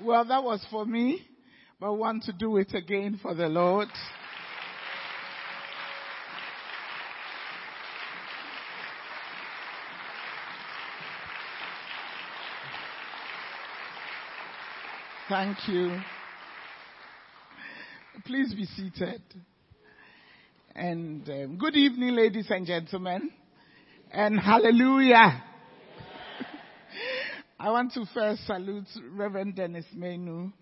Well, that was for me, but I want to do it again for the Lord. Thank you. Please be seated. And um, good evening, ladies and gentlemen. And hallelujah. I want to first salute Reverend Dennis Menu,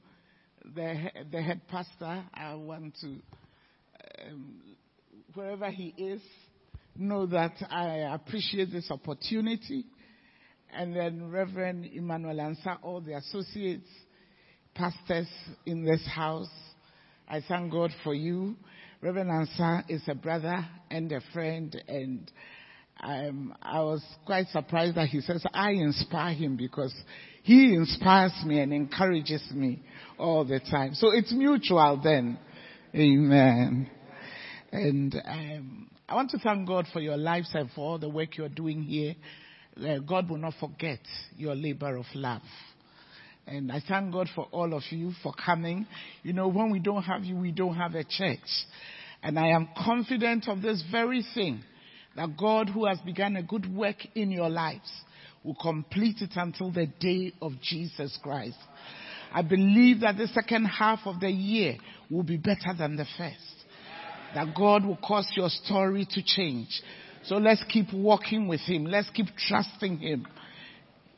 the, the head pastor. I want to, um, wherever he is, know that I appreciate this opportunity. And then Reverend Emmanuel Ansa, all the associates, pastors in this house. I thank God for you. Reverend Ansa is a brother and a friend and I was quite surprised that he says I inspire him because he inspires me and encourages me all the time. So it's mutual then. Amen. And um, I want to thank God for your lives and for all the work you're doing here. Uh, God will not forget your labor of love. And I thank God for all of you for coming. You know, when we don't have you, we don't have a church. And I am confident of this very thing that God who has begun a good work in your lives will complete it until the day of Jesus Christ. I believe that the second half of the year will be better than the first. That God will cause your story to change. So let's keep walking with Him. Let's keep trusting Him.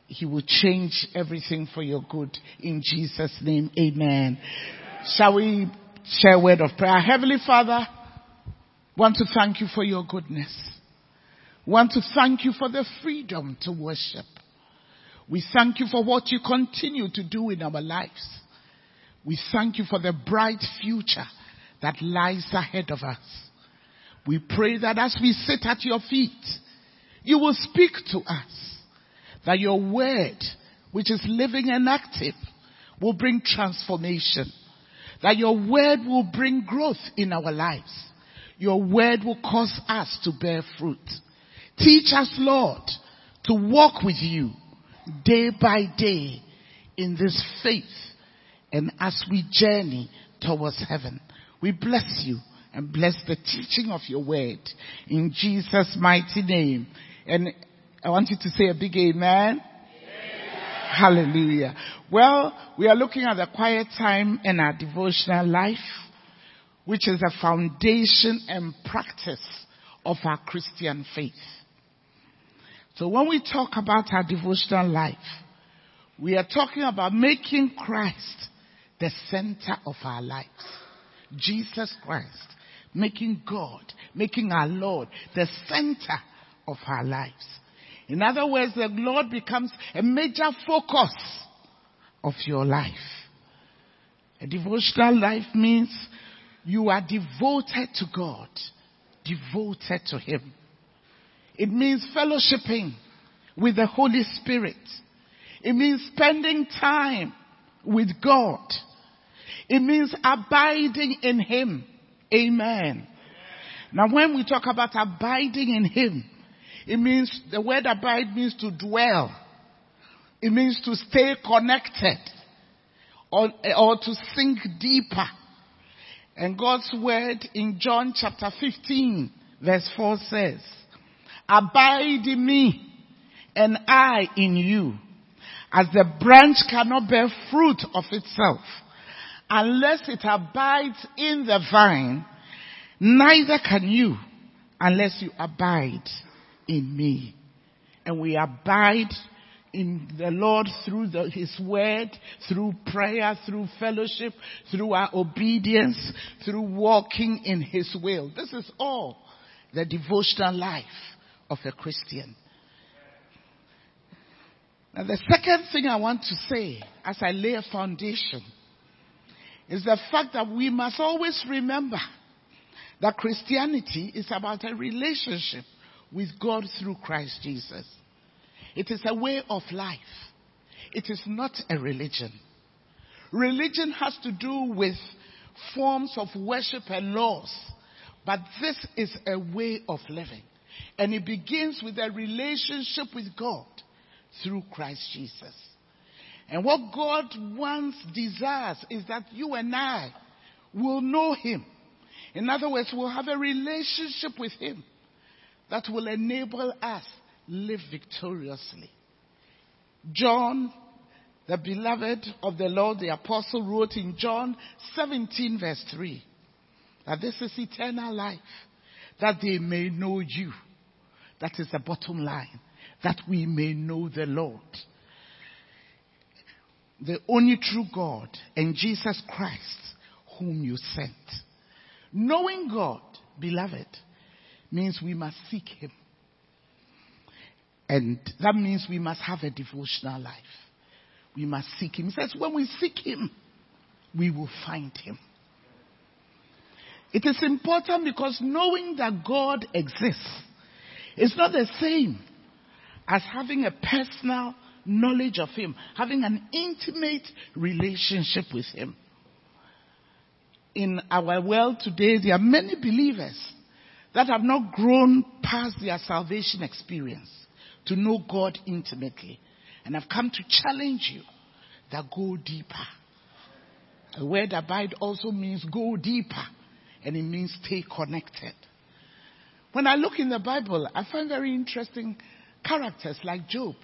He will change everything for your good. In Jesus' name, amen. Shall we share a word of prayer? Heavenly Father, want to thank you for your goodness want to thank you for the freedom to worship. We thank you for what you continue to do in our lives. We thank you for the bright future that lies ahead of us. We pray that as we sit at your feet, you will speak to us, that your word, which is living and active, will bring transformation, that your word will bring growth in our lives. Your word will cause us to bear fruit. Teach us, Lord, to walk with you day by day in this faith and as we journey towards heaven. We bless you and bless the teaching of your word in Jesus' mighty name. And I want you to say a big amen. amen. Hallelujah. Well, we are looking at the quiet time in our devotional life, which is a foundation and practice of our Christian faith. So when we talk about our devotional life, we are talking about making Christ the center of our lives. Jesus Christ, making God, making our Lord the center of our lives. In other words, the Lord becomes a major focus of your life. A devotional life means you are devoted to God, devoted to Him. It means fellowshipping with the Holy Spirit. It means spending time with God. It means abiding in Him. Amen. Now when we talk about abiding in Him, it means, the word abide means to dwell. It means to stay connected or, or to sink deeper. And God's word in John chapter 15 verse 4 says, Abide in me and I in you. As the branch cannot bear fruit of itself unless it abides in the vine, neither can you unless you abide in me. And we abide in the Lord through the, His word, through prayer, through fellowship, through our obedience, through walking in His will. This is all the devotional life of a Christian. Now the second thing I want to say as I lay a foundation is the fact that we must always remember that Christianity is about a relationship with God through Christ Jesus. It is a way of life. It is not a religion. Religion has to do with forms of worship and laws, but this is a way of living. And it begins with a relationship with God through Christ Jesus. And what God wants, desires, is that you and I will know Him. In other words, we'll have a relationship with Him that will enable us live victoriously. John, the beloved of the Lord, the apostle wrote in John 17 verse 3 that this is eternal life, that they may know you. That is the bottom line, that we may know the Lord. The only true God and Jesus Christ whom you sent. Knowing God, beloved, means we must seek Him. And that means we must have a devotional life. We must seek Him. He says, when we seek Him, we will find Him. It is important because knowing that God exists is not the same as having a personal knowledge of Him, having an intimate relationship with Him. In our world today, there are many believers that have not grown past their salvation experience to know God intimately. And I've come to challenge you that go deeper. The word abide also means go deeper and it means stay connected. When I look in the Bible, I find very interesting characters like Job,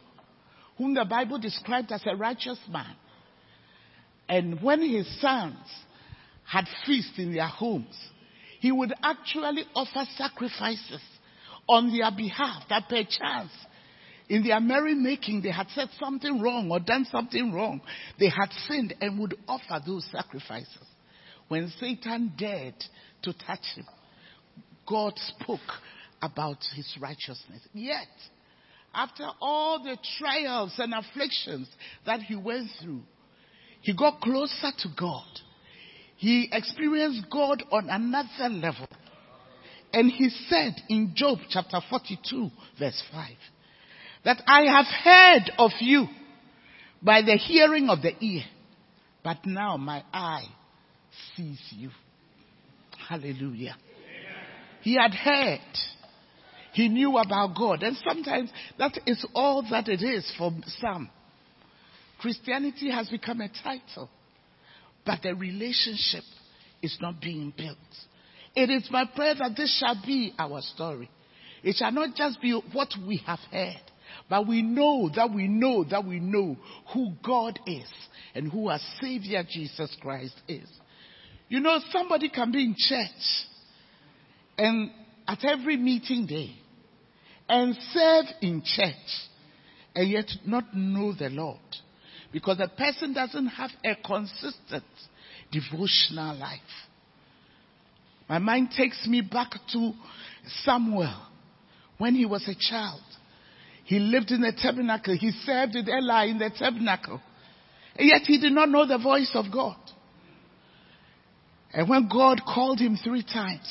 whom the Bible described as a righteous man. And when his sons had feast in their homes, he would actually offer sacrifices on their behalf that perchance in their merrymaking they had said something wrong or done something wrong. They had sinned and would offer those sacrifices. When Satan dared to touch him, God spoke about his righteousness. Yet, after all the trials and afflictions that he went through, he got closer to God. He experienced God on another level. And he said in Job chapter 42 verse 5 that I have heard of you by the hearing of the ear, but now my eye sees you. Hallelujah. He had heard. He knew about God. And sometimes that is all that it is for some. Christianity has become a title but the relationship is not being built. It is my prayer that this shall be our story. It shall not just be what we have heard, but we know that we know that we know who God is and who our Savior Jesus Christ is. You know, somebody can be in church and at every meeting day and serve in church and yet not know the Lord. Because the person doesn't have a consistent devotional life. My mind takes me back to Samuel when he was a child. He lived in the tabernacle. He served with Eli in the tabernacle. And yet he did not know the voice of God. And when God called him three times,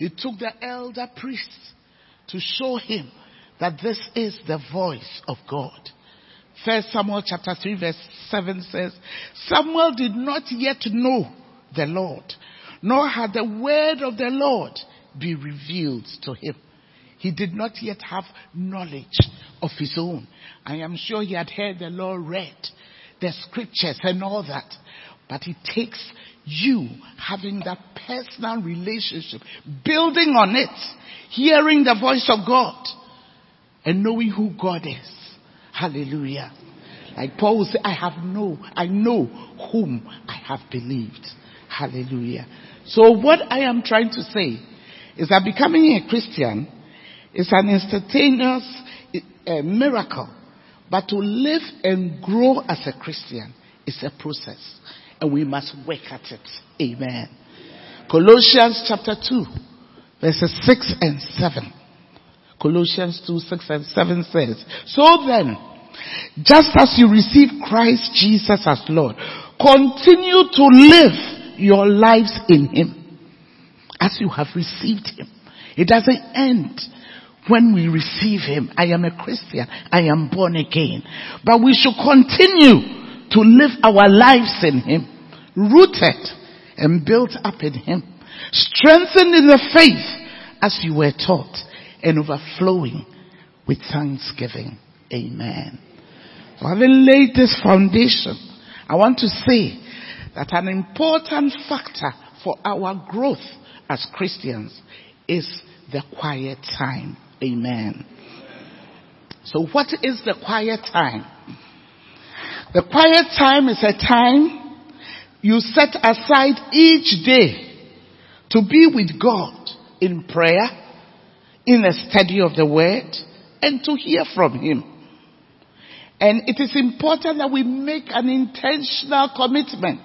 he took the elder priests to show him that this is the voice of God. First Samuel chapter 3 verse 7 says, Samuel did not yet know the Lord, nor had the word of the Lord be revealed to him. He did not yet have knowledge of his own. I am sure he had heard the Lord read the scriptures and all that. But it takes you having that personal relationship, building on it, hearing the voice of God, and knowing who God is. Hallelujah. Like Paul say, I have no, I know whom I have believed. Hallelujah. So what I am trying to say is that becoming a Christian is an instantaneous uh, miracle. But to live and grow as a Christian is a process. And we must work at it. Amen. Colossians chapter 2, verses 6 and 7. Colossians 2, 6 and 7 says, So then, just as you receive Christ Jesus as Lord, continue to live your lives in Him as you have received Him. It doesn't end when we receive Him. I am a Christian. I am born again. But we should continue to live our lives in Him, rooted and built up in Him, strengthened in the faith as you were taught and overflowing with thanksgiving. Amen. For having laid this foundation, I want to say that an important factor for our growth as Christians is the quiet time. Amen. So what is the quiet time? The quiet time is a time you set aside each day to be with God in prayer, in the study of the word, and to hear from Him. And it is important that we make an intentional commitment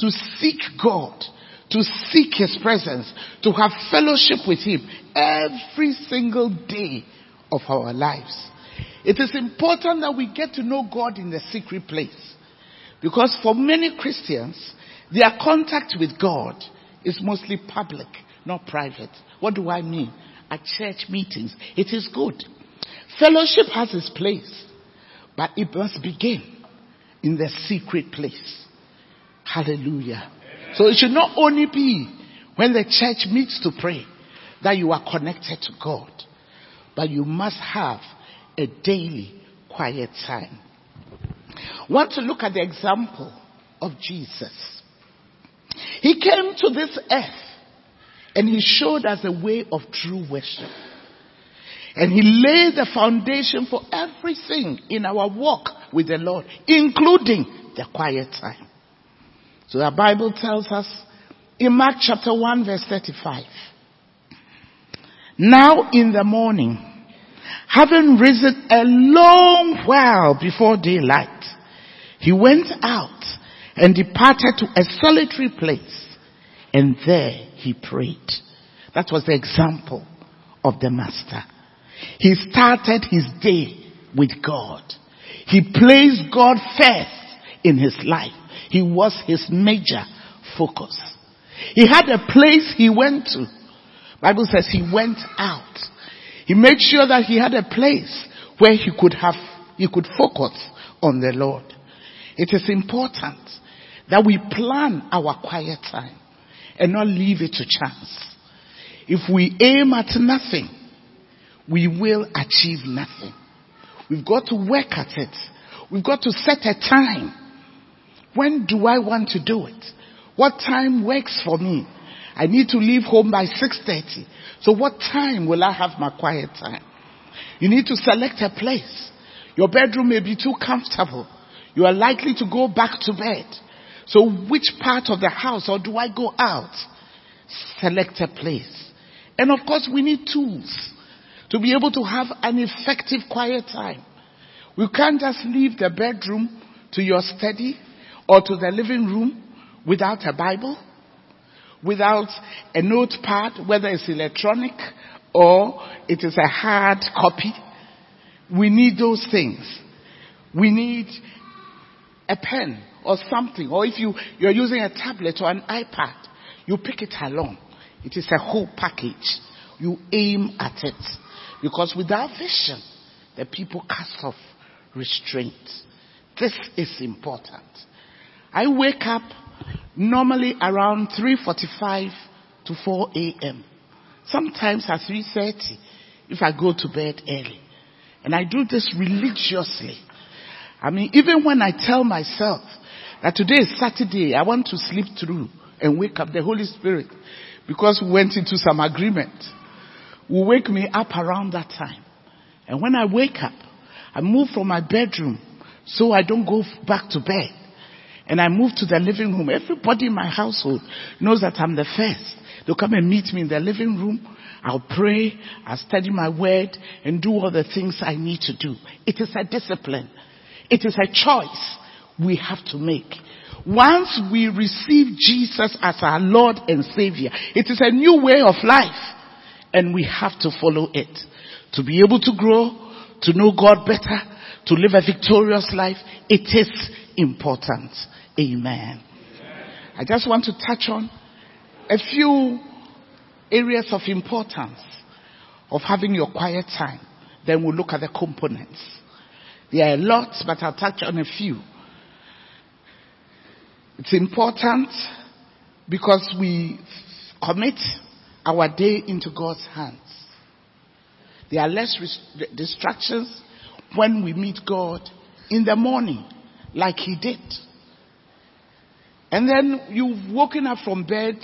to seek God, to seek His presence, to have fellowship with Him every single day of our lives. It is important that we get to know God in the secret place. Because for many Christians, their contact with God is mostly public, not private. What do I mean? At church meetings, it is good. Fellowship has its place, but it must begin in the secret place. Hallelujah. So it should not only be when the church meets to pray that you are connected to God, but you must have a daily quiet time. Want to look at the example of Jesus. He came to this earth and he showed us a way of true worship. And he laid the foundation for everything in our walk with the Lord, including the quiet time. So the Bible tells us in Mark chapter 1 verse 35. Now in the morning, having risen a long while before daylight, he went out and departed to a solitary place and there he prayed. That was the example of the master. He started his day with God. He placed God first in his life. He was his major focus. He had a place he went to. Bible says he went out. He made sure that he had a place where he could have, he could focus on the Lord. It is important that we plan our quiet time and not leave it to chance. If we aim at nothing, we will achieve nothing. We've got to work at it. We've got to set a time. When do I want to do it? What time works for me? I need to leave home by 6.30. So what time will I have my quiet time? You need to select a place. Your bedroom may be too comfortable. You are likely to go back to bed. So which part of the house or do I go out? Select a place. And of course we need tools to be able to have an effective quiet time. We can't just leave the bedroom to your study or to the living room without a Bible, without a notepad, whether it's electronic or it is a hard copy. We need those things. We need a pen or something. Or if you, you're using a tablet or an iPad, you pick it along. It is a whole package. You aim at it. Because without vision, the people cast off restraint. This is important. I wake up normally around 3.45 to 4 a.m. Sometimes at 3.30 if I go to bed early. And I do this religiously. I mean, even when I tell myself that today is Saturday, I want to sleep through and wake up the Holy Spirit because we went into some agreement. Will wake me up around that time. And when I wake up, I move from my bedroom so I don't go back to bed. And I move to the living room. Everybody in my household knows that I'm the first. They'll come and meet me in the living room. I'll pray, I'll study my word, and do all the things I need to do. It is a discipline. It is a choice we have to make. Once we receive Jesus as our Lord and Savior, it is a new way of life and we have to follow it. To be able to grow, to know God better, to live a victorious life, it is important. Amen. I just want to touch on a few areas of importance of having your quiet time. Then we'll look at the components. There are lots, but I'll touch on a few. It's important because we commit our day into God's hands. There are less distractions when we meet God in the morning like he did. And then you've woken up from bed,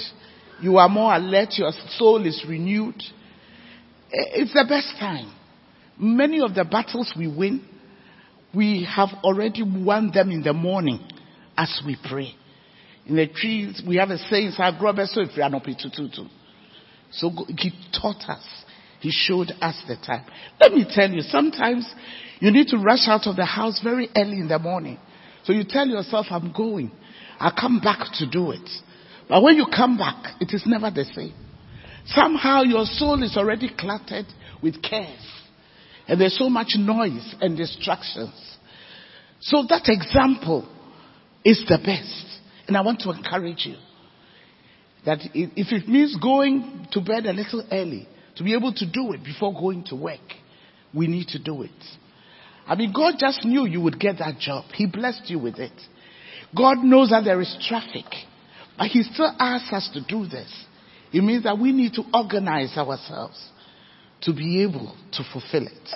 you are more alert, your soul is renewed. It's the best time. Many of the battles we win, we have already won them in the morning as we pray. In the trees, we have a saying, so he taught us. He showed us the time. Let me tell you, sometimes you need to rush out of the house very early in the morning. So you tell yourself, I'm going. I'll come back to do it. But when you come back, it is never the same. Somehow your soul is already cluttered with cares. And there's so much noise and distractions. So that example is the best. And I want to encourage you that if it means going to bed a little early to be able to do it before going to work, we need to do it. I mean, God just knew you would get that job. He blessed you with it. God knows that there is traffic, but He still asks us to do this. It means that we need to organize ourselves to be able to fulfill it.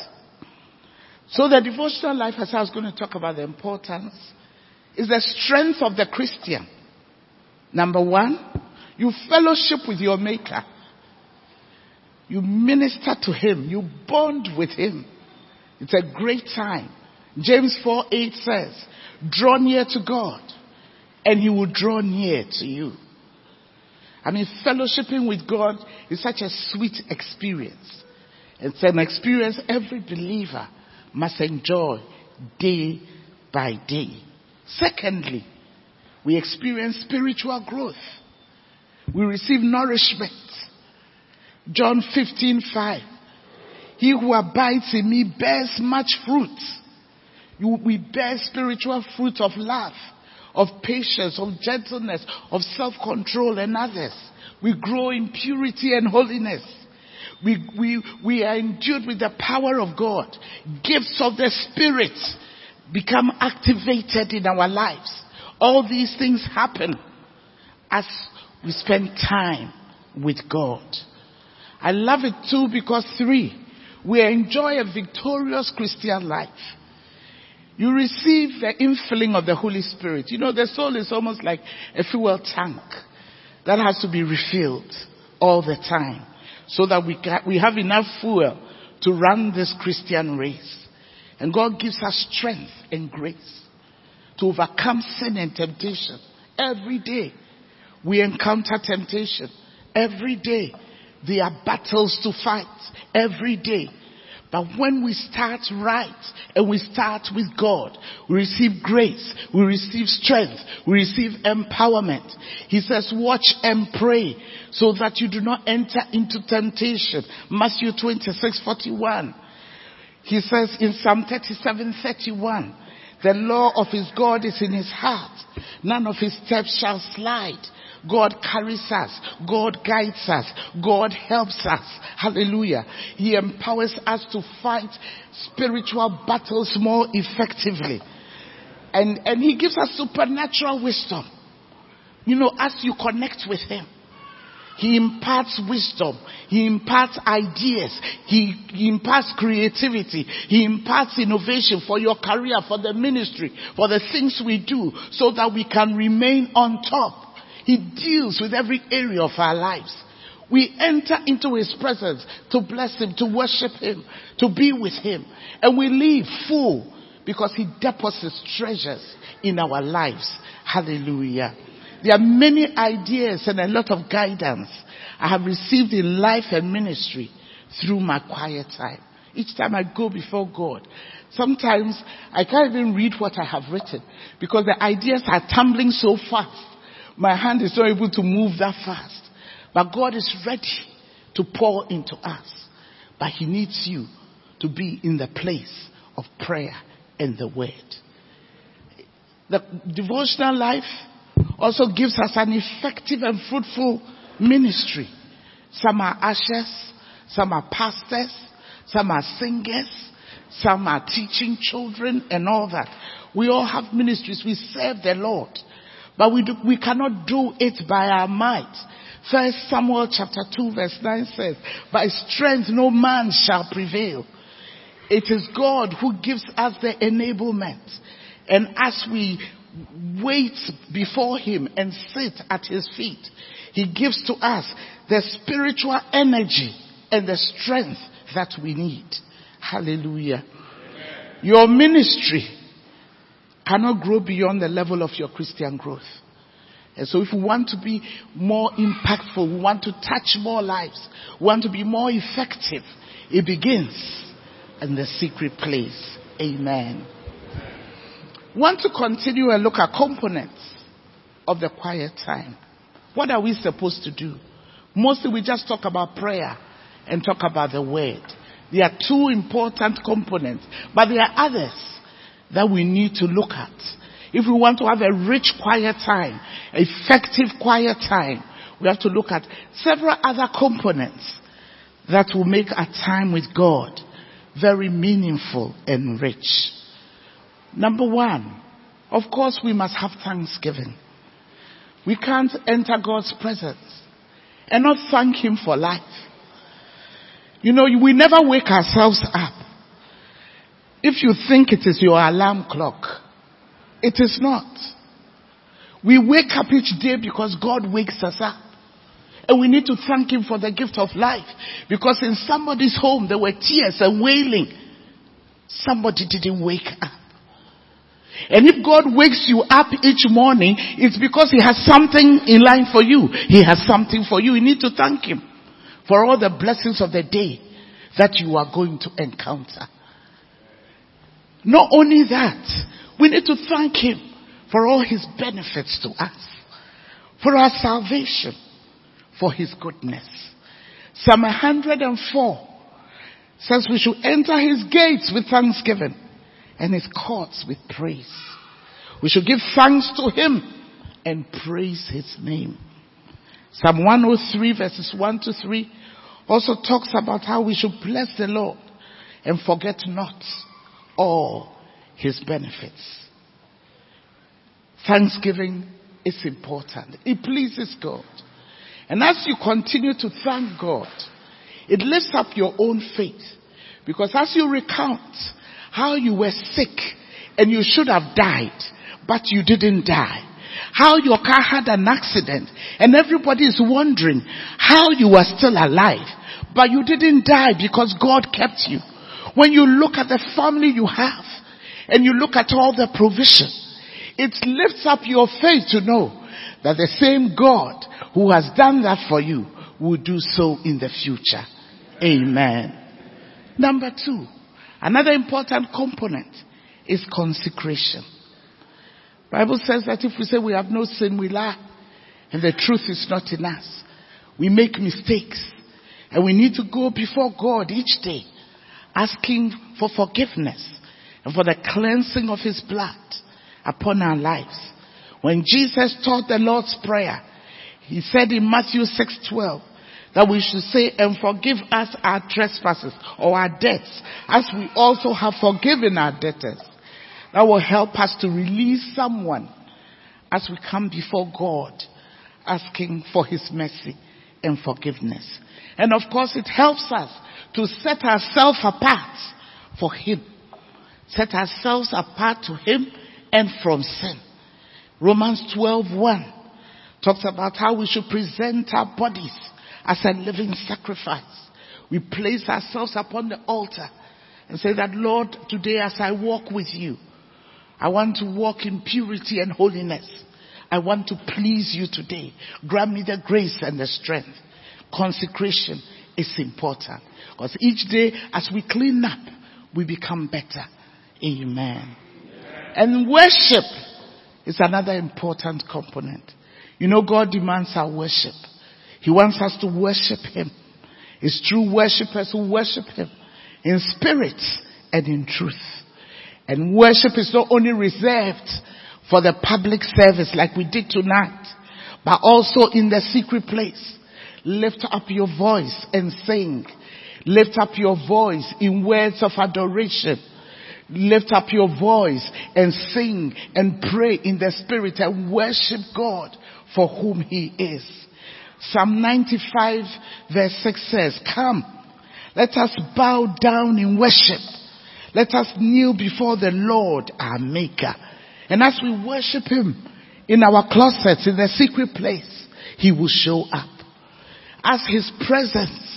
So the devotional life, as I was going to talk about the importance, is the strength of the Christian. Number one, you fellowship with your maker. You minister to him. You bond with him. It's a great time. James 4 8 says, draw near to God and he will draw near to you. I mean, fellowshipping with God is such a sweet experience. It's an experience every believer must enjoy day by day. Secondly, we experience spiritual growth. We receive nourishment. John 15, 5. He who abides in me bears much fruit. We bear spiritual fruit of love, of patience, of gentleness, of self-control and others. We grow in purity and holiness. We, we, we are endued with the power of God. Gifts of the Spirit become activated in our lives. All these things happen as we spend time with God. I love it too because three, we enjoy a victorious Christian life. You receive the infilling of the Holy Spirit. You know, the soul is almost like a fuel tank that has to be refilled all the time so that we, we have enough fuel to run this Christian race. And God gives us strength and grace to overcome sin and temptation. Every day we encounter temptation. Every day there are battles to fight. Every day but when we start right and we start with God, we receive grace, we receive strength, we receive empowerment. He says, watch and pray so that you do not enter into temptation. Matthew 26, 41. He says in Psalm 37, 31, the law of his God is in his heart. None of his steps shall slide. God carries us. God guides us. God helps us. Hallelujah. He empowers us to fight spiritual battles more effectively. And, and He gives us supernatural wisdom. You know, as you connect with Him. He imparts wisdom. He imparts ideas. He, he, imparts creativity. He imparts innovation for your career, for the ministry, for the things we do, so that we can remain on top. He deals with every area of our lives. We enter into His presence to bless Him, to worship Him, to be with Him. And we leave full because He deposits treasures in our lives. Hallelujah. There are many ideas and a lot of guidance I have received in life and ministry through my quiet time. Each time I go before God, sometimes I can't even read what I have written because the ideas are tumbling so fast my hand is not able to move that fast. But God is ready to pour into us. But He needs you to be in the place of prayer and the Word. The devotional life also gives us an effective and fruitful ministry. Some are ushers, some are pastors, some are singers, some are teaching children and all that. We all have ministries. We serve the Lord. But we, do, we cannot do it by our might. First Samuel chapter 2 verse 9 says, by strength no man shall prevail. It is God who gives us the enablement. And as we wait before Him and sit at His feet, He gives to us the spiritual energy and the strength that we need. Hallelujah. Your ministry cannot grow beyond the level of your Christian growth. And so if we want to be more impactful, we want to touch more lives, we want to be more effective, it begins in the secret place. Amen. Want to continue and look at components of the quiet time. What are we supposed to do? Mostly we just talk about prayer and talk about the word. There are two important components, but there are others that we need to look at. If we want to have a rich quiet time, effective quiet time, we have to look at several other components that will make our time with God very meaningful and rich. Number one, of course we must have thanksgiving. We can't enter God's presence and not thank Him for life. You know, we never wake ourselves up. If you think it is your alarm clock, it is not. We wake up each day because God wakes us up. And we need to thank Him for the gift of life. Because in somebody's home there were tears and wailing. Somebody didn't wake up. And if God wakes you up each morning, it's because He has something in line for you. He has something for you. You need to thank Him for all the blessings of the day that you are going to encounter. Not only that, we need to thank Him for all His benefits to us, for our salvation, for His goodness. Psalm 104 says we should enter His gates with thanksgiving and His courts with praise. We should give thanks to Him and praise His name. Psalm 103 verses 1 to 3 also talks about how we should bless the Lord and forget not all his benefits. Thanksgiving is important. It pleases God. And as you continue to thank God, it lifts up your own faith. Because as you recount how you were sick and you should have died, but you didn't die. How your car had an accident and everybody is wondering how you are still alive, but you didn't die because God kept you. When you look at the family you have and you look at all the provision, it lifts up your faith to know that the same God who has done that for you will do so in the future. Amen. Number two, another important component is consecration. Bible says that if we say we have no sin, we lie. And the truth is not in us. We make mistakes. And we need to go before God each day asking for forgiveness and for the cleansing of his blood upon our lives. When Jesus taught the Lord's Prayer, he said in Matthew 6:12 that we should say and forgive us our trespasses or our debts as we also have forgiven our debtors. That will help us to release someone as we come before God asking for his mercy and forgiveness. And of course it helps us to set ourselves apart for him. Set ourselves apart to him and from sin. Romans 12:1 talks about how we should present our bodies as a living sacrifice. We place ourselves upon the altar and say that Lord, today as I walk with you, I want to walk in purity and holiness. I want to please you today. Grant me the grace and the strength. Consecration is important. Because each day as we clean up, we become better. Amen. And worship is another important component. You know, God demands our worship. He wants us to worship Him. It's true worshippers who worship Him in spirit and in truth. And worship is not only reserved for the public service like we did tonight, but also in the secret place. Lift up your voice and sing. Lift up your voice in words of adoration. Lift up your voice and sing and pray in the spirit and worship God for whom he is. Psalm 95 verse 6 says, come, let us bow down in worship Let us kneel before the Lord our maker. And as we worship him in our closets, in the secret place, he will show up. As his presence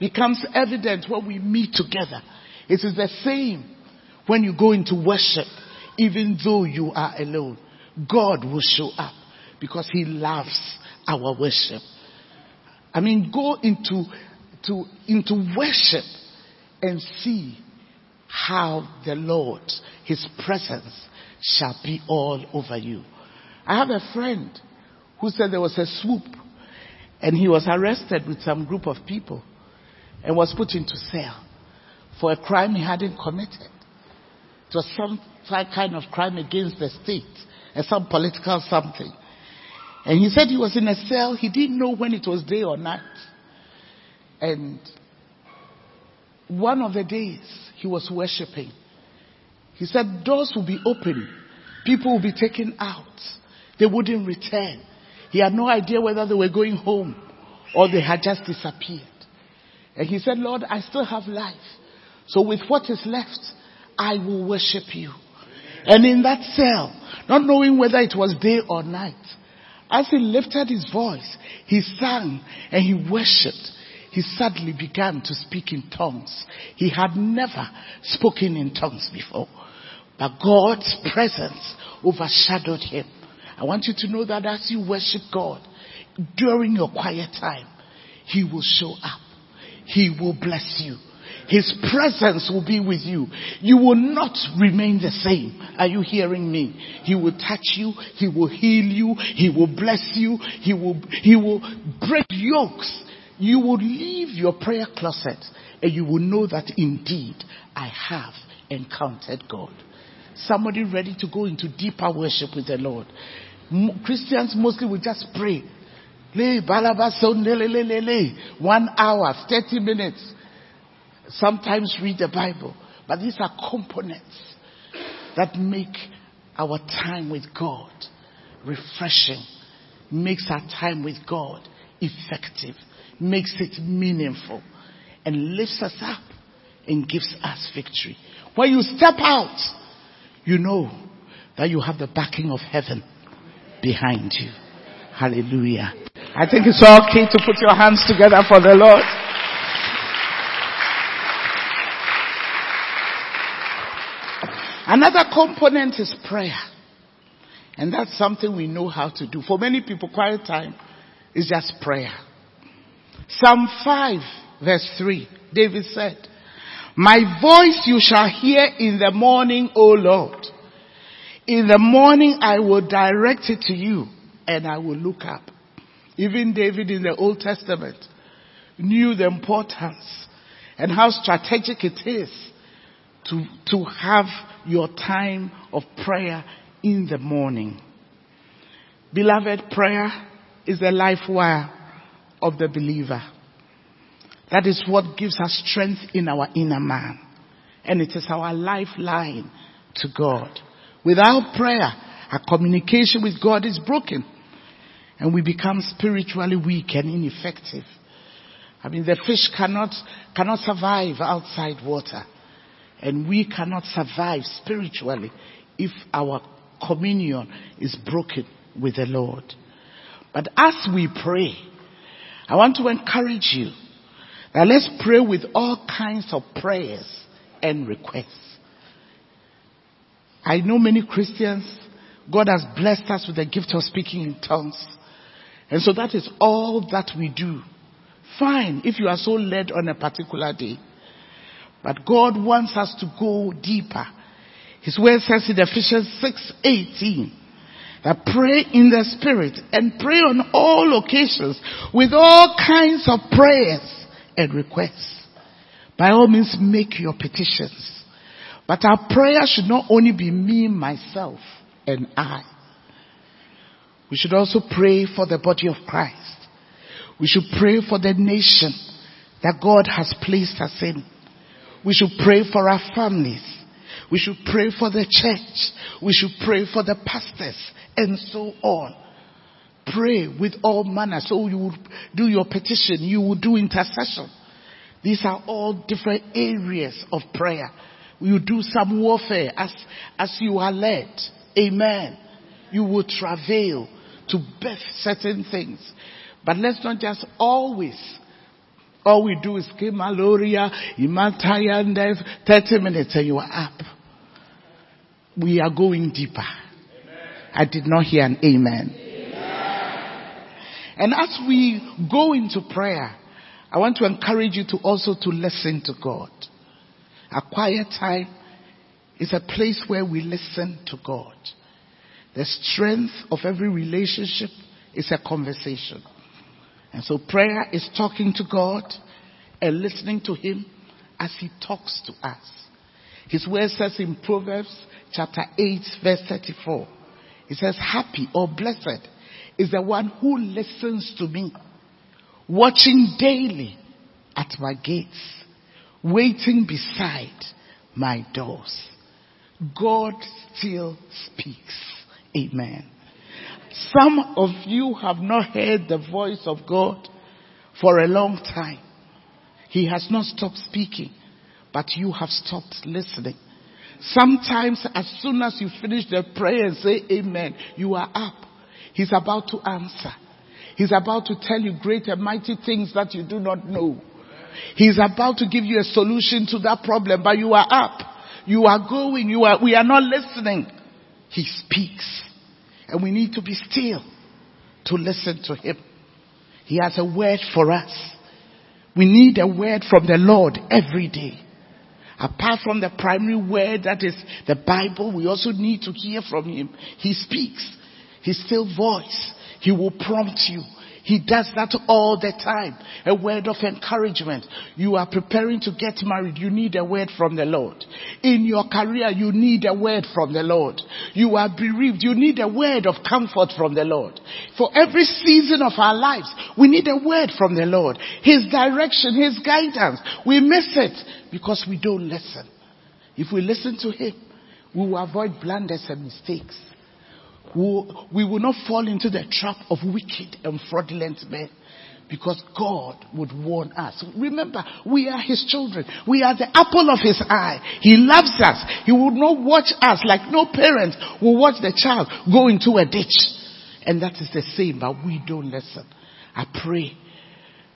becomes evident when we meet together, it is the same when you go into worship, even though you are alone. God will show up because he loves our worship. I mean, go into, to, into worship and see how the Lord, His presence shall be all over you. I have a friend who said there was a swoop and he was arrested with some group of people and was put into cell for a crime he hadn't committed. It was some kind of crime against the state and some political something. And he said he was in a cell. He didn't know when it was day or night. And one of the days he was worshiping, he said doors will be open. People will be taken out. They wouldn't return. He had no idea whether they were going home or they had just disappeared. And he said, Lord, I still have life. So with what is left, I will worship you. And in that cell, not knowing whether it was day or night, as he lifted his voice, he sang and he worshipped. He suddenly began to speak in tongues. He had never spoken in tongues before. But God's presence overshadowed him. I want you to know that as you worship God during your quiet time, He will show up. He will bless you. His presence will be with you. You will not remain the same. Are you hearing me? He will touch you. He will heal you. He will bless you. He will, he will break yokes. You will leave your prayer closet and you will know that indeed I have encountered God. Somebody ready to go into deeper worship with the Lord. Christians mostly will just pray. One hour, 30 minutes sometimes read the Bible. But these are components that make our time with God refreshing, makes our time with God effective, makes it meaningful, and lifts us up and gives us victory. When you step out, you know that you have the backing of heaven behind you. Hallelujah. I think it's okay to put your hands together for the Lord. Another component is prayer. And that's something we know how to do. For many people, quiet time is just prayer. Psalm 5 verse 3, David said, My voice you shall hear in the morning, O Lord. In the morning I will direct it to you and I will look up. Even David in the Old Testament knew the importance and how strategic it is to, to have your time of prayer in the morning. Beloved, prayer is the life wire of the believer. That is what gives us strength in our inner man. And it is our lifeline to God. Without prayer, our communication with God is broken. And we become spiritually weak and ineffective. I mean, the fish cannot, cannot survive outside water. And we cannot survive spiritually if our communion is broken with the Lord. But as we pray, I want to encourage you that let's pray with all kinds of prayers and requests. I know many Christians, God has blessed us with the gift of speaking in tongues. And so that is all that we do. Fine, if you are so led on a particular day. But God wants us to go deeper. His word says in Ephesians 6:18 that pray in the spirit and pray on all occasions with all kinds of prayers and requests. By all means make your petitions. But our prayer should not only be me, myself, and I. We should also pray for the body of Christ. We should pray for the nation that God has placed us in. We should pray for our families. We should pray for the church. We should pray for the pastors and so on. Pray with all manner. So you will do your petition. You will do intercession. These are all different areas of prayer You do some warfare as, as you are led. Amen. You will travail to birth certain things. But let's not just always all we do is give Maloria, Imataya, and 30 minutes and you are up. We are going deeper. Amen. I did not hear an amen. amen. And as we go into prayer, I want to encourage you to also to listen to God. A quiet time is a place where we listen to God. The strength of every relationship is a conversation. And so prayer is talking to God and listening to Him as He talks to us. His word says in Proverbs chapter 8 verse 34, it says, happy or blessed is the one who listens to me, watching daily at my gates, waiting beside my doors. God still speaks. Amen. Some of you have not heard the voice of God for a long time. He has not stopped speaking, but you have stopped listening. Sometimes as soon as you finish the prayer and say amen, you are up. He's about to answer. He's about to tell you great and mighty things that you do not know. He's about to give you a solution to that problem, but you are up. You are going. You are, we are not listening. He speaks. And we need to be still to listen to Him. He has a word for us. We need a word from the Lord every day. Apart from the primary word that is the Bible, we also need to hear from Him. He speaks. His still voice. He will prompt you. He does that all the time. A word of encouragement. You are preparing to get married. You need a word from the Lord. In your career, you need a word from the Lord. You are bereaved. You need a word of comfort from the Lord. For every season of our lives, we need a word from the Lord. His direction, His guidance. We miss it because we don't listen. If we listen to Him, we will avoid blunders and mistakes we will not fall into the trap of wicked and fraudulent men because God would warn us. Remember, we are His children. We are the apple of His eye. He loves us. He would not watch us like no parent will watch the child go into a ditch. And that is the same, but we don't listen. I pray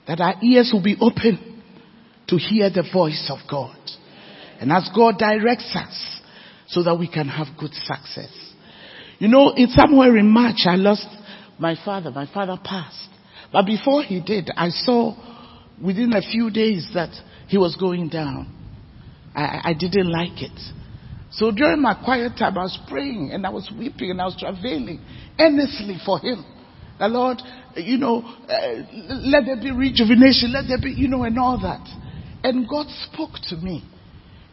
that our ears will be open to hear the voice of God. And as God directs us so that we can have good success. You know, it's somewhere in March I lost my father. My father passed. But before he did, I saw within a few days that he was going down. I, I didn't like it. So during my quiet time, I was praying and I was weeping and I was travailing earnestly for him. The Lord, you know, uh, let there be rejuvenation, let there be, you know, and all that. And God spoke to me.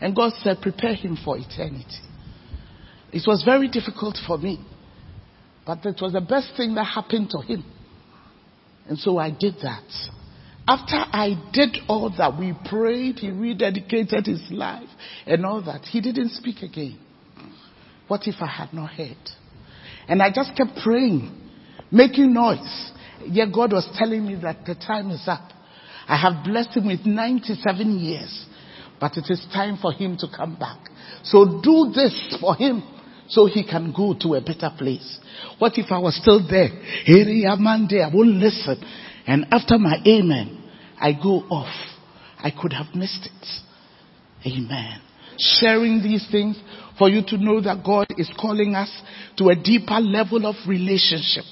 And God said, prepare him for eternity. It was very difficult for me. But it was the best thing that happened to him. And so I did that. After I did all that, we prayed, he rededicated his life and all that. He didn't speak again. What if I had not heard? And I just kept praying, making noise. Yet God was telling me that the time is up. I have blessed him with 97 years, but it is time for him to come back. So do this for him so he can go to a better place. What if I was still there? I won't listen. And after my amen, I go off. I could have missed it. Amen. Sharing these things for you to know that God is calling us to a deeper level of relationship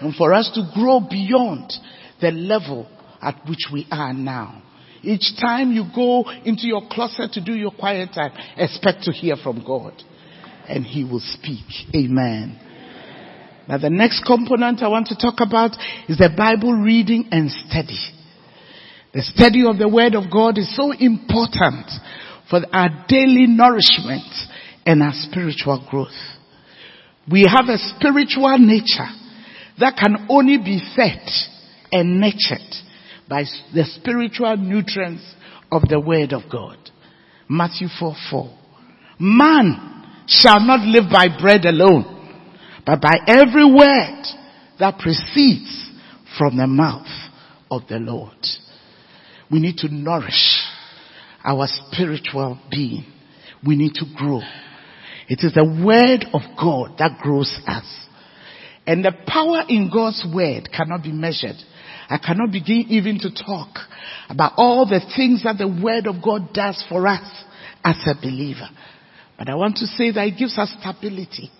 and for us to grow beyond the level at which we are now. Each time you go into your closet to do your quiet time, expect to hear from God and he will speak. Amen. Now the next component I want to talk about is the Bible reading and study. The study of the Word of God is so important for our daily nourishment and our spiritual growth. We have a spiritual nature that can only be fed and nurtured by the spiritual nutrients of the Word of God. Matthew 4 4. Man shall not live by bread alone, but by every word that proceeds from the mouth of the Lord. We need to nourish our spiritual being. We need to grow. It is the word of God that grows us. And the power in God's word cannot be measured. I cannot begin even to talk about all the things that the word of God does for us as a believer. But I want to say that it gives us stability.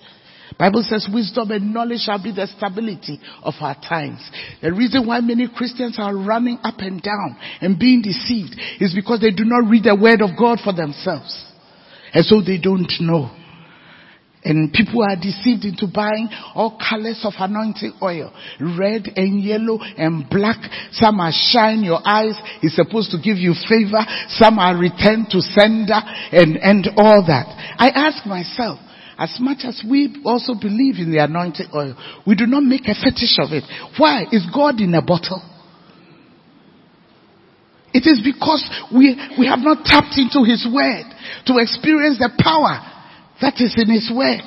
Bible says wisdom and knowledge shall be the stability of our times. The reason why many Christians are running up and down and being deceived is because they do not read the word of God for themselves. And so they don't know. And people are deceived into buying all colors of anointing oil. Red and yellow and black. Some are shine your eyes. It's supposed to give you favor. Some are return to sender and, and all that. I ask myself, as much as we also believe in the anointing oil, we do not make a fetish of it. Why? Is God in a bottle? It is because we, we have not tapped into His Word to experience the power that is in His Word.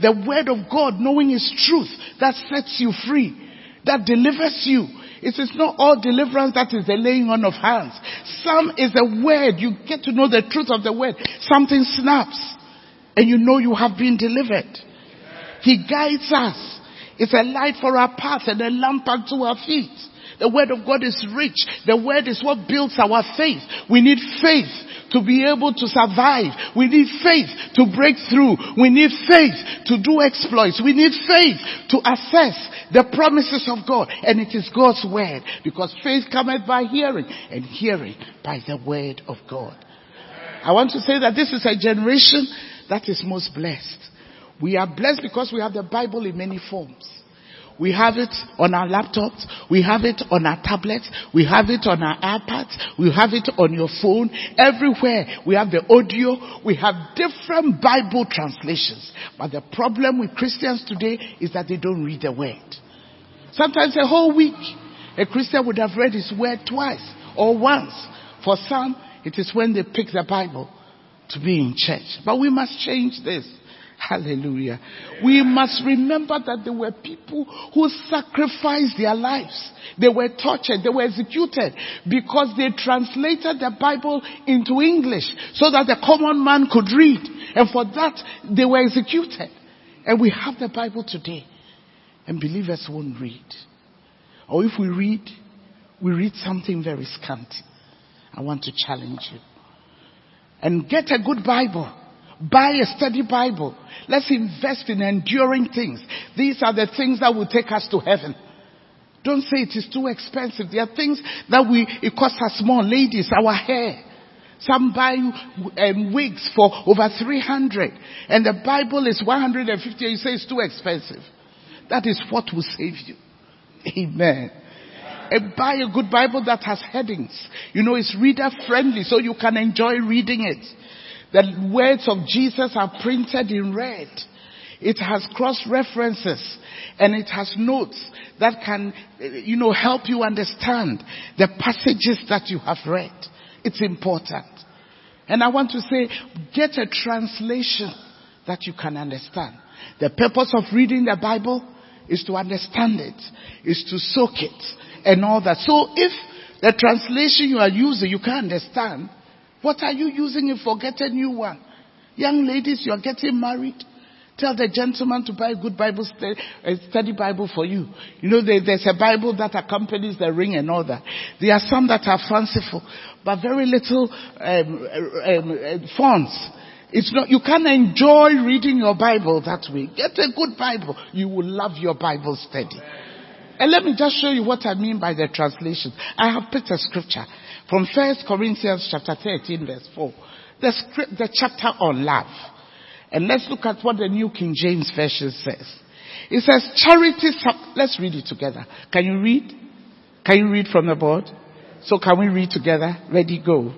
The Word of God, knowing His truth, that sets you free, that delivers you. It is not all deliverance that is the laying on of hands. Some is the Word. You get to know the truth of the Word. Something snaps and you know you have been delivered. He guides us. It's a light for our path and a lamp unto our feet. The word of God is rich. The word is what builds our faith. We need faith to be able to survive. We need faith to break through. We need faith to do exploits. We need faith to assess the promises of God. And it is God's word because faith cometh by hearing and hearing by the word of God. I want to say that this is a generation that is most blessed. We are blessed because we have the Bible in many forms. We have it on our laptops. We have it on our tablets. We have it on our iPads. We have it on your phone. Everywhere we have the audio. We have different Bible translations. But the problem with Christians today is that they don't read the word. Sometimes a whole week, a Christian would have read his word twice or once. For some, it is when they pick the Bible to be in church. But we must change this. Hallelujah. We must remember that there were people who sacrificed their lives. They were tortured. They were executed because they translated the Bible into English so that the common man could read. And for that, they were executed. And we have the Bible today. And believers won't read. Or if we read, we read something very scanty. I want to challenge you. And get a good Bible. Buy a study Bible. Let's invest in enduring things. These are the things that will take us to heaven. Don't say it is too expensive. There are things that we, it costs us more. Ladies, our hair. Some buy um, wigs for over 300 and the Bible is 150 and you say it's too expensive. That is what will save you. Amen. And buy a good Bible that has headings. You know, it's reader friendly so you can enjoy reading it. The words of Jesus are printed in red. It has cross references and it has notes that can, you know, help you understand the passages that you have read. It's important. And I want to say, get a translation that you can understand. The purpose of reading the Bible is to understand it, is to soak it and all that. So if the translation you are using you can't understand, what are you using it for? Get a new one. Young ladies, you are getting married. Tell the gentleman to buy a good Bible study, study Bible for you. You know, there, there's a Bible that accompanies the ring and all that. There are some that are fanciful, but very little um, um, um, fonts. It's not, you can't enjoy reading your Bible that way. Get a good Bible. You will love your Bible study. And let me just show you what I mean by the translation. I have picked a scripture from 1 Corinthians chapter 13 verse 4. The script, the chapter on love. And let's look at what the New King James Version says. It says, charity, let's read it together. Can you read? Can you read from the board? So can we read together? Ready, go.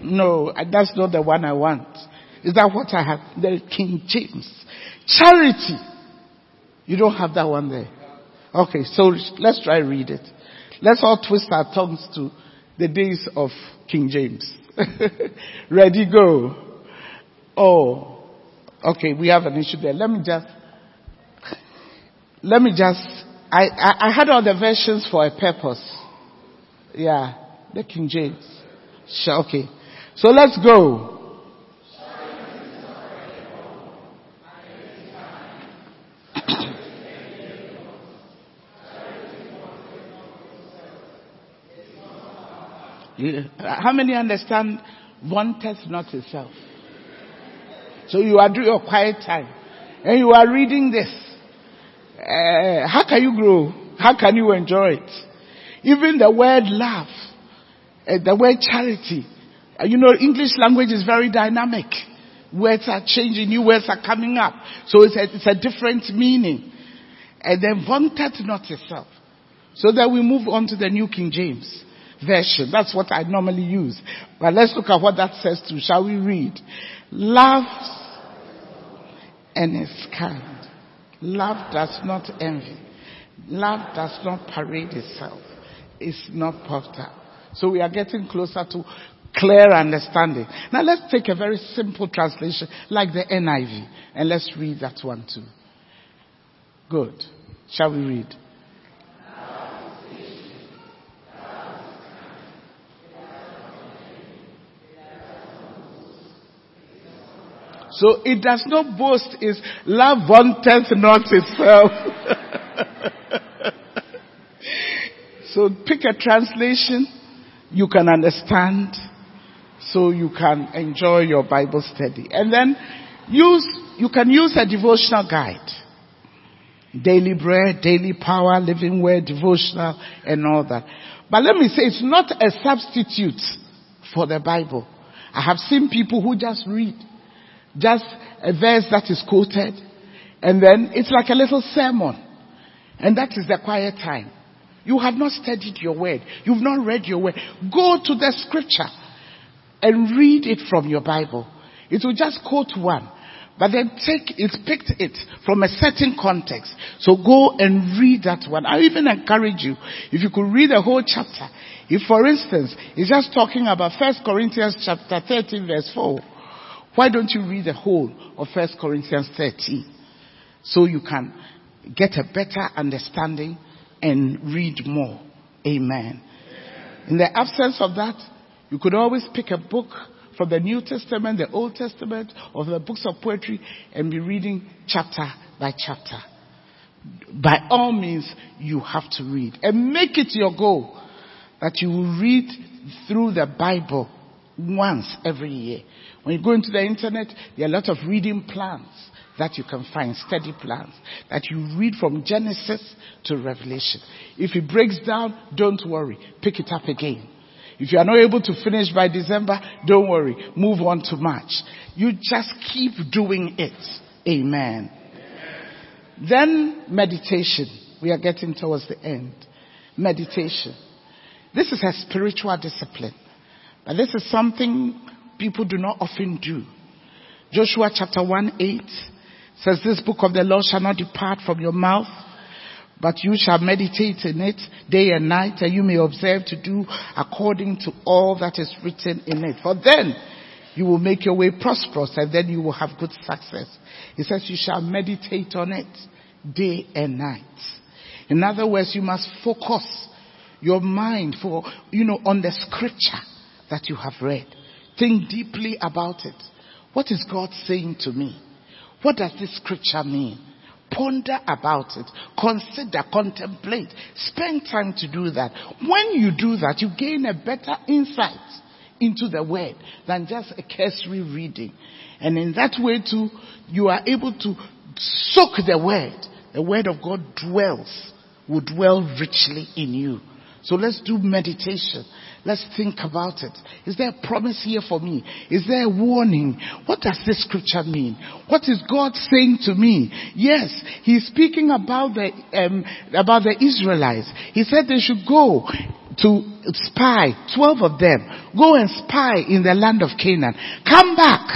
No, that's not the one I want. Is that what I have? The King James. Charity. You don't have that one there. Okay, so let's try read it. Let's all twist our tongues to the days of King James. Ready, go. Oh, okay, we have an issue there. Let me just, let me just, I, I, I had all the versions for a purpose. Yeah, the King James. Okay. So let's go. How many understand wanteth not itself? So you are doing your quiet time and you are reading this. Uh, how can you grow? How can you enjoy it? Even the word love, uh, the word charity. Uh, you know, English language is very dynamic. Words are changing, new words are coming up. So it's a, it's a different meaning. And then wanted not itself. So that we move on to the New King James version. That's what I normally use. But let's look at what that says too. Shall we read? Love and is kind. Love does not envy. Love does not parade itself. It's not puffed up. So we are getting closer to clear understanding. Now let's take a very simple translation like the NIV and let's read that one too. Good. Shall we read? So it does not boast its love wanteth not itself. so pick a translation you can understand so you can enjoy your Bible study. And then use, you can use a devotional guide. Daily bread, daily power, living word, devotional, and all that. But let me say, it's not a substitute for the Bible. I have seen people who just read just a verse that is quoted, and then it's like a little sermon. And that is the quiet time. You have not studied your word. You've not read your word. Go to the scripture and read it from your Bible. It will just quote one. But then take it, picked it from a certain context. So go and read that one. I even encourage you, if you could read the whole chapter. If for instance, it's just talking about First Corinthians chapter 13 verse 4. Why don't you read the whole of 1 Corinthians 13 so you can get a better understanding and read more? Amen. In the absence of that, you could always pick a book from the New Testament, the Old Testament, or the books of poetry and be reading chapter by chapter. By all means, you have to read. And make it your goal that you will read through the Bible once every year. When you go into the internet, there are a lot of reading plans that you can find, study plans, that you read from Genesis to Revelation. If it breaks down, don't worry. Pick it up again. If you are not able to finish by December, don't worry. Move on to March. You just keep doing it. Amen. Then meditation. We are getting towards the end. Meditation. This is a spiritual discipline. But this is something people do not often do. Joshua chapter 1 8 says, This book of the law shall not depart from your mouth, but you shall meditate in it day and night, and you may observe to do according to all that is written in it. For then you will make your way prosperous, and then you will have good success. He says, You shall meditate on it day and night. In other words, you must focus your mind for, you know, on the scripture that you have read. Think deeply about it. What is God saying to me? What does this scripture mean? Ponder about it. Consider, contemplate. Spend time to do that. When you do that, you gain a better insight into the word than just a cursory reading. And in that way too, you are able to soak the word. The word of God dwells, will dwell richly in you. So let's do meditation. Let's think about it. Is there a promise here for me? Is there a warning? What does this scripture mean? What is God saying to me? Yes, He's speaking about the um, about the Israelites. He said they should go to spy, twelve of them, go and spy in the land of Canaan. Come back.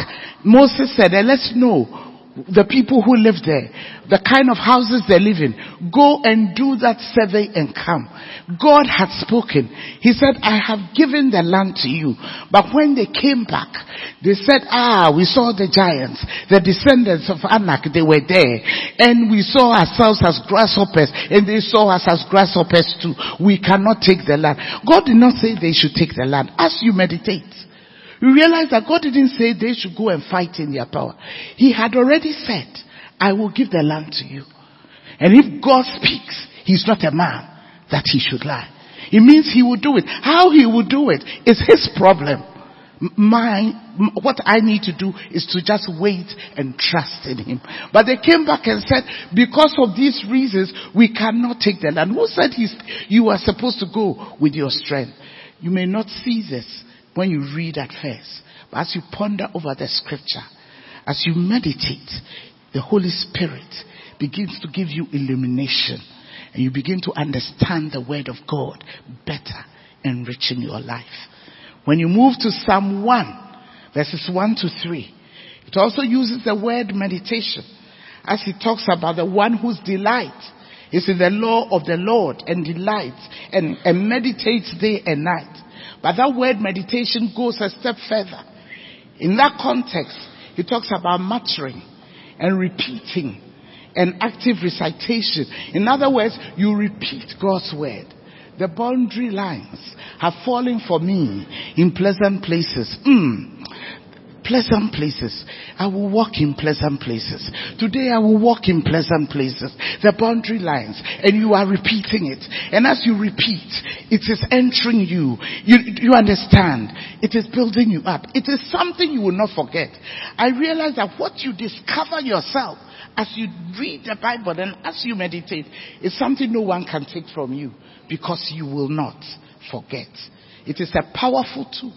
Moses said, and let's know the people who live there, the kind of houses they live in. Go and do that survey and come. God had spoken. He said, I have given the land to you. But when they came back, they said, ah, we saw the giants, the descendants of Anak, they were there. And we saw ourselves as grasshoppers and they saw us as grasshoppers too. We cannot take the land. God did not say they should take the land. As you meditate, you realize that God didn't say they should go and fight in their power. He had already said, I will give the land to you. And if God speaks, he's not a man that he should lie. It means he will do it. How he will do it is his problem. My, what I need to do is to just wait and trust in him. But they came back and said, because of these reasons, we cannot take the land. Who said he's, you are supposed to go with your strength? You may not see this, when you read at first. But as you ponder over the scripture, as you meditate, the Holy Spirit begins to give you illumination and you begin to understand the word of God better, enriching your life. When you move to Psalm 1, verses 1 to 3, it also uses the word meditation as it talks about the one whose delight is in the law of the Lord and delights and, and meditates day and night. But that word meditation goes a step further. In that context, he talks about muttering and repeating and active recitation. In other words, you repeat God's word. The boundary lines have fallen for me in pleasant places. Mm pleasant places. I will walk in pleasant places. Today I will walk in pleasant places. The boundary lines. And you are repeating it. And as you repeat, it is entering you. You, you understand. It is building you up. It is something you will not forget. I realize that what you discover yourself as you read the Bible and as you meditate is something no one can take from you because you will not forget. It is a powerful tool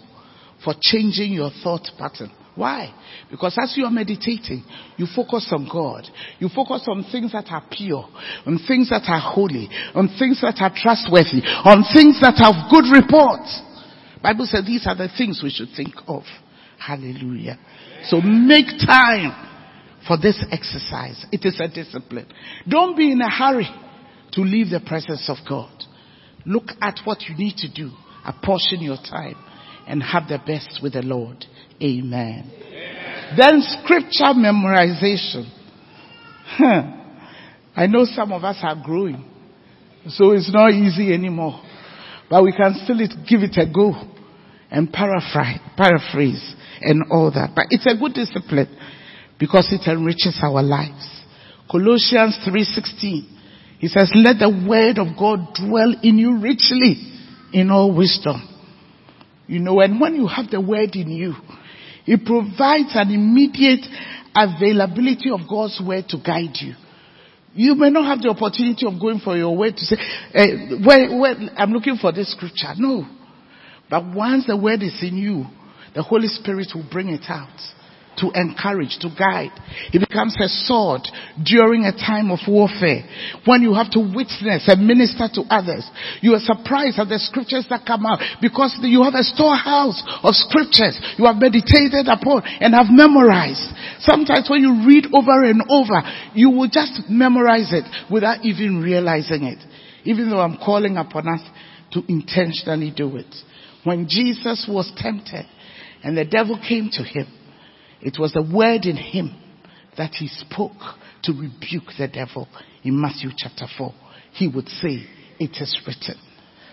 for changing your thought pattern. Why? Because as you are meditating, you focus on God. You focus on things that are pure, on things that are holy, on things that are trustworthy, on things that have good report. Bible says these are the things we should think of. Hallelujah. So make time for this exercise. It is a discipline. Don't be in a hurry to leave the presence of God. Look at what you need to do. Apportion your time and have the best with the Lord. Amen. Amen. Then scripture memorization. Huh. I know some of us are growing, so it's not easy anymore. But we can still give it a go and paraphrase, paraphrase and all that. But it's a good discipline because it enriches our lives. Colossians 3:16. He says, "Let the word of God dwell in you richly in all wisdom." You know, and when you have the word in you, it provides an immediate availability of God's word to guide you. You may not have the opportunity of going for your word to say, eh, where, where, I'm looking for this scripture. No. But once the word is in you, the Holy Spirit will bring it out to encourage, to guide. It becomes a sword during a time of warfare. When you have to witness and minister to others, you are surprised at the scriptures that come out because you have a storehouse of scriptures you have meditated upon and have memorized. Sometimes when you read over and over, you will just memorize it without even realizing it. Even though I'm calling upon us to intentionally do it. When Jesus was tempted and the devil came to him, it was the word in him that he spoke to rebuke the devil in Matthew chapter 4. He would say, it is written.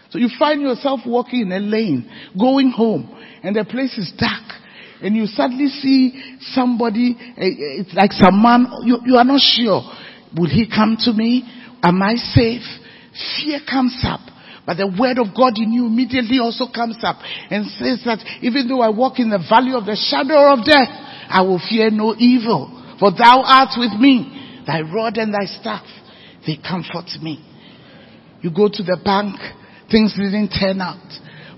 So you find yourself walking in a lane, going home, and the place is dark. And you suddenly see somebody, eh, eh, it's like some man, you, you are not sure. Will he come to me? Am I safe? Fear comes up. But the word of God in you immediately also comes up and says that even though I walk in the valley of the shadow of death, I will fear no evil. For thou art with me. Thy rod and thy staff, they comfort me. You go to the bank, things didn't turn out.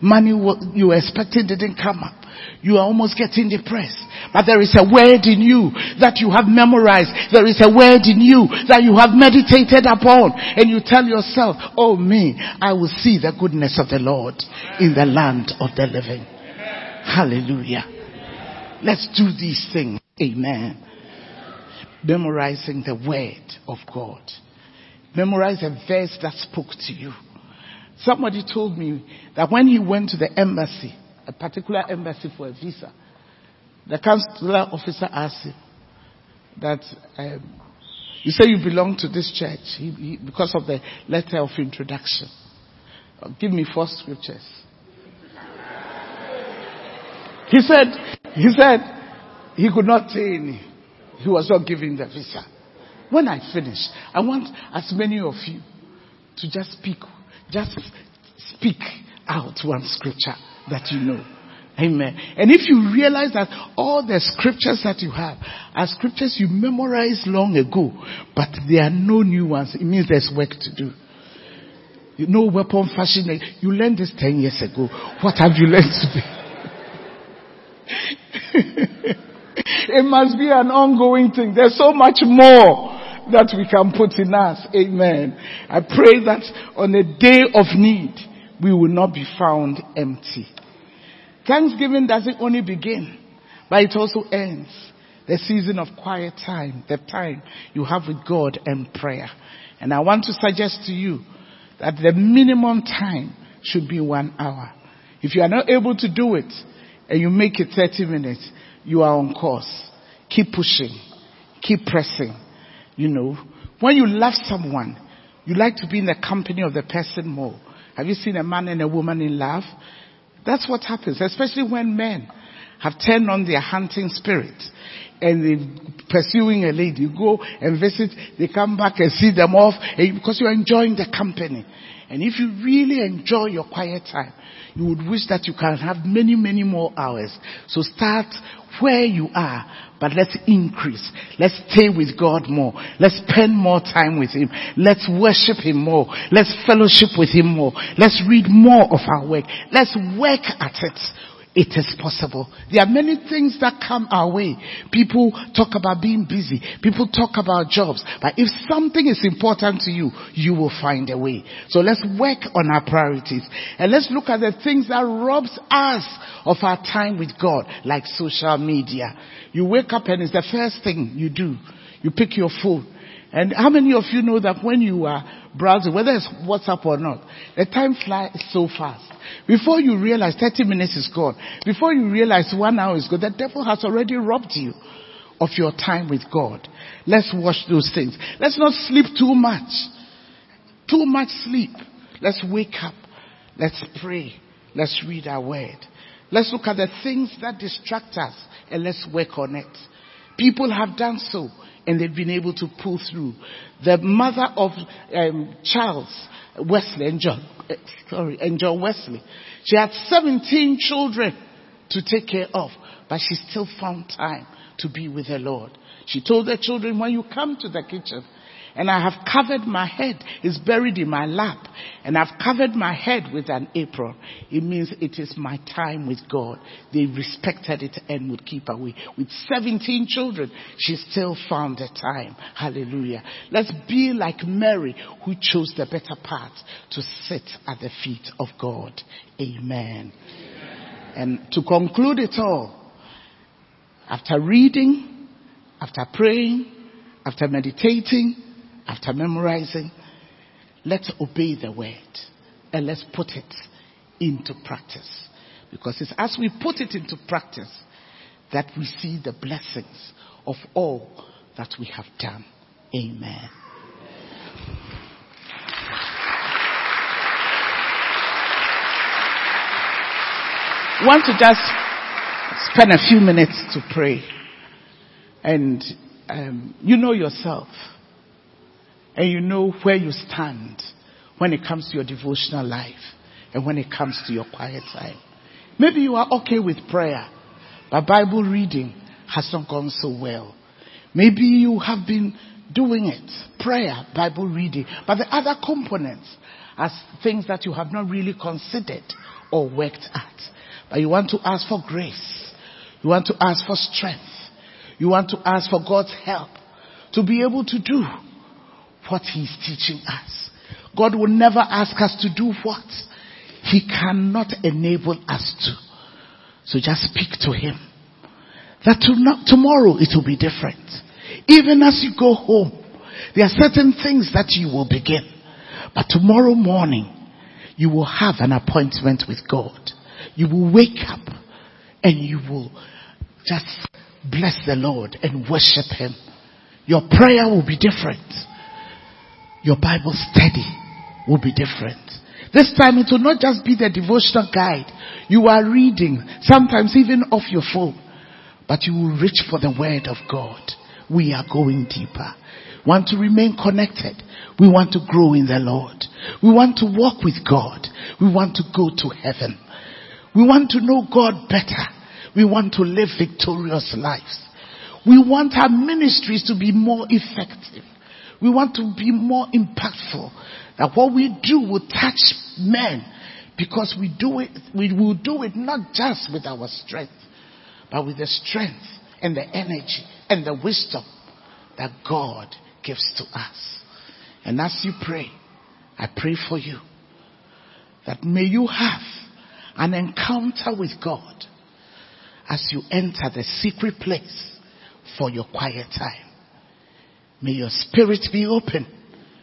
Money you were expecting didn't come up. You are almost getting depressed. But there is a word in you that you have memorized. There is a word in you that you have meditated upon. And you tell yourself, oh me, I will see the goodness of the Lord in the land of the living. Hallelujah. Let's do these things. Amen. memorizing the word of God. Memorize a verse that spoke to you. Somebody told me that when he went to the embassy, a particular embassy for a visa, the consular officer asked him that um, you say you belong to this church he, he, because of the letter of introduction. Give me four scriptures. He said, he said he could not say any. He was not giving the visa. When I finish, I want as many of you to just speak, just speak out one scripture that you know. Amen. And if you realize that all the scriptures that you have are scriptures you memorized long ago, but there are no new ones, it means there's work to do. You know weapon fashion, you learned this 10 years ago. What have you learned today? it must be an ongoing thing. There's so much more that we can put in us. Amen. I pray that on a day of need, we will not be found empty. Thanksgiving doesn't only begin, but it also ends. The season of quiet time, the time you have with God and prayer. And I want to suggest to you that the minimum time should be one hour. If you are not able to do it and you make it 30 minutes, you are on course. Keep pushing. Keep pressing. You know, when you love someone, you like to be in the company of the person more. Have you seen a man and a woman in love? That's what happens, especially when men have turned on their hunting spirit and they're pursuing a lady. You go and visit, they come back and see them off because you're enjoying the company. And if you really enjoy your quiet time, you would wish that you can have many, many more hours. So start where you are, but let's increase. Let's stay with God more. Let's spend more time with Him. Let's worship Him more. Let's fellowship with Him more. Let's read more of our work. Let's work at it it is possible. There are many things that come our way. People talk about being busy. People talk about jobs. But if something is important to you, you will find a way. So let's work on our priorities. And let's look at the things that robs us of our time with God, like social media. You wake up and it's the first thing you do. You pick your phone. And how many of you know that when you are browsing, whether it's WhatsApp or not, the time flies so fast. Before you realize 30 minutes is gone, before you realize one hour is gone, the devil has already robbed you of your time with God. Let's watch those things. Let's not sleep too much. Too much sleep. Let's wake up. Let's pray. Let's read our word. Let's look at the things that distract us and let's work on it. People have done so and they've been able to pull through. The mother of um, Charles Wesley and John, uh, sorry, and John Wesley, she had 17 children to take care of, but she still found time to be with her Lord. She told the children, when you come to the kitchen, and I have covered my head. It's buried in my lap. And I've covered my head with an apron. It means it is my time with God. They respected it and would keep away. With 17 children, she still found the time. Hallelujah. Let's be like Mary who chose the better path to sit at the feet of God. Amen. Amen. And to conclude it all, after reading, after praying, after meditating, after memorizing, let's obey the word and let's put it into practice. Because it's as we put it into practice that we see the blessings of all that we have done. Amen. want to just spend a few minutes to pray. And um, you know yourself and you know where you stand when it comes to your devotional life and when it comes to your quiet time. Maybe you are okay with prayer, but Bible reading has not gone so well. Maybe you have been doing it, prayer, Bible reading, but the other components are things that you have not really considered or worked at. But you want to ask for grace. You want to ask for strength. You want to ask for God's help to be able to do what he's teaching us. God will never ask us to do what he cannot enable us to. So just speak to him. That tomorrow it will be different. Even as you go home, there are certain things that you will begin. But tomorrow morning, you will have an appointment with God. You will wake up and you will just bless the Lord and worship Him. Your prayer will be different. Your Bible study will be different. This time it will not just be the devotional guide. You are reading, sometimes even off your phone, but you will reach for the word of God. We are going deeper. Want to remain connected. We want to grow in the Lord. We want to walk with God. We want to go to heaven. We want to know God better. We want to live victorious lives. We want our ministries to be more effective. We want to be more impactful. That what we do will touch men because we do it, we will do it not just with our strength, but with the strength and the energy and the wisdom that God gives to us. And as you pray, I pray for you that may you have an encounter with God as you enter the secret place for your quiet time. May your spirit be open,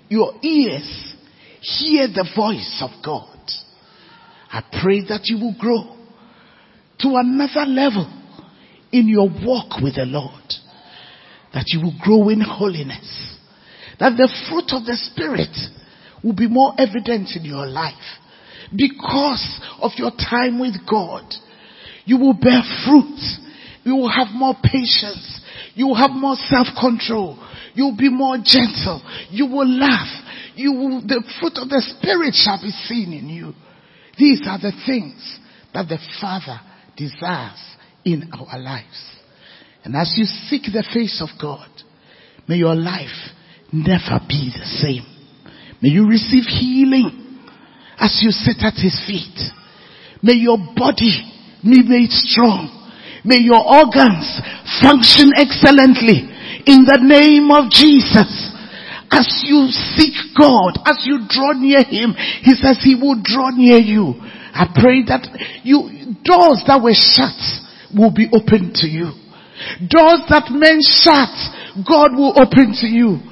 your ears hear the voice of God. I pray that you will grow to another level in your walk with the Lord. That you will grow in holiness. That the fruit of the Spirit will be more evident in your life because of your time with God. You will bear fruit. You will have more patience. You will have more self-control. You will be more gentle. You will laugh. You will, the fruit of the Spirit shall be seen in you. These are the things that the Father desires in our lives. And as you seek the face of God, may your life never be the same. May you receive healing as you sit at His feet. May your body be made strong. May your organs function excellently in the name of Jesus. As you seek God, as you draw near Him, He says He will draw near you. I pray that you, doors that were shut will be opened to you. Doors that men shut, God will open to you.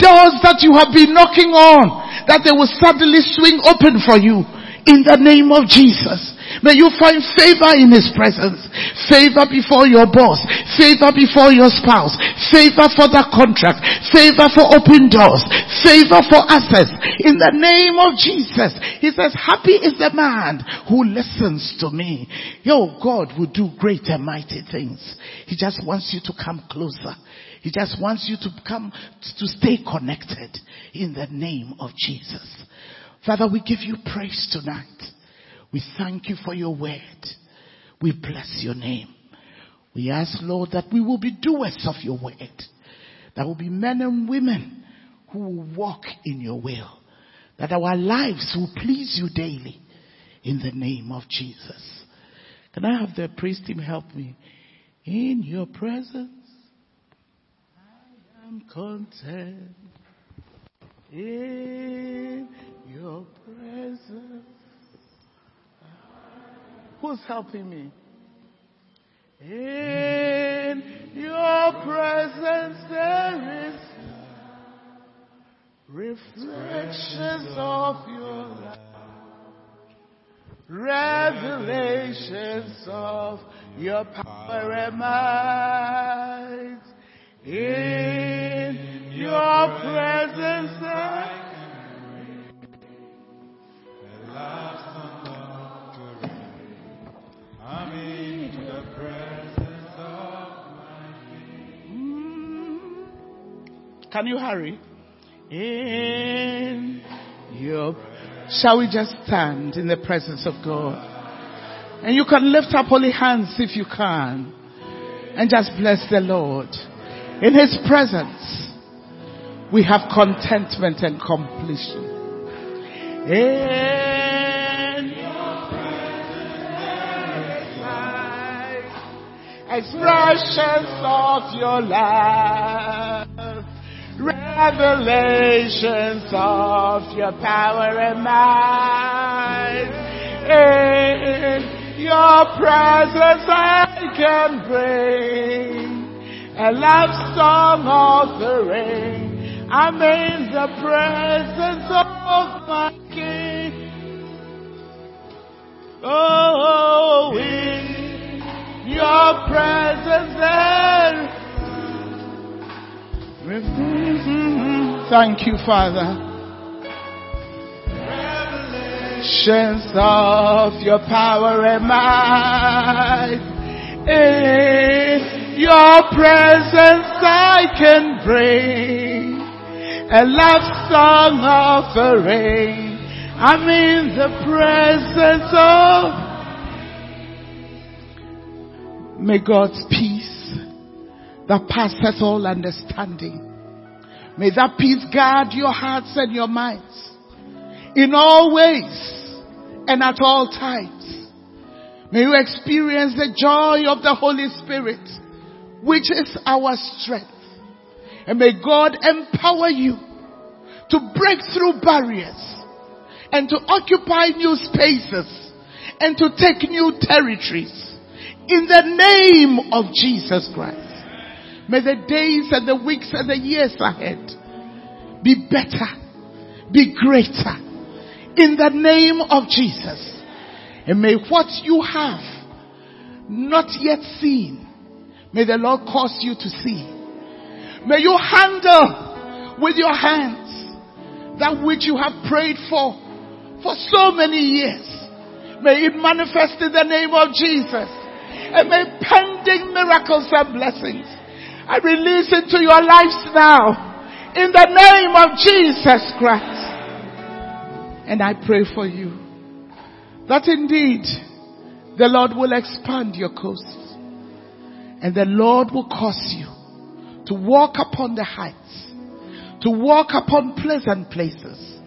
Doors that you have been knocking on, that they will suddenly swing open for you. In the name of Jesus. May you find favor in His presence. Favor before your boss. Favor before your spouse. Favor for that contract. Favor for open doors. Favor for access. In the name of Jesus. He says, happy is the man who listens to me. Yo, God will do great and mighty things. He just wants you to come closer. He just wants you to come to stay connected in the name of Jesus. Father, we give you praise tonight. We thank you for your word. We bless your name. We ask, Lord, that we will be doers of your word. That will be men and women who will walk in your will. That our lives will please you daily. In the name of Jesus. Can I have the priest team help me? In your presence, I am content. In your presence. Who's helping me? In your presence there is reflections of your light, revelations of your power and might. In your presence I Mm. Can you hurry? In your, shall we just stand in the presence of God? And you can lift up holy hands if you can. And just bless the Lord. In His presence, we have contentment and completion. In expressions of your love revelations of your power and might. In your presence I can bring a love song offering. I'm in the presence of my King. Oh, in your presence there. Thank you, Father. Revelations of your power and might. In your presence I can bring a love song offering. I'm in the presence of May God's peace that passes all understanding. May that peace guard your hearts and your minds in all ways and at all times. May you experience the joy of the Holy Spirit, which is our strength. And may God empower you to break through barriers and to occupy new spaces and to take new territories in the name of Jesus Christ. May the days and the weeks and the years ahead be better, be greater in the name of Jesus. And may what you have not yet seen, may the Lord cause you to see. May you handle with your hands that which you have prayed for for so many years. May it manifest in the name of Jesus. And may pending miracles and blessings I release into your lives now in the name of Jesus Christ. And I pray for you that indeed the Lord will expand your coasts and the Lord will cause you to walk upon the heights, to walk upon pleasant places,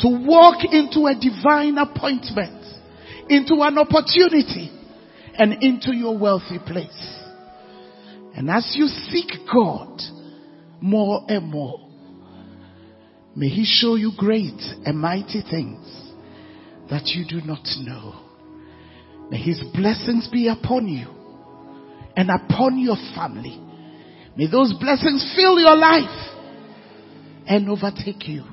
to walk into a divine appointment, into an opportunity, and into your wealthy place. And as you seek God more and more, may He show you great and mighty things that you do not know. May His blessings be upon you and upon your family. May those blessings fill your life and overtake you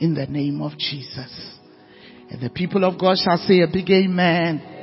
in the name of Jesus. And the people of God shall say a big amen.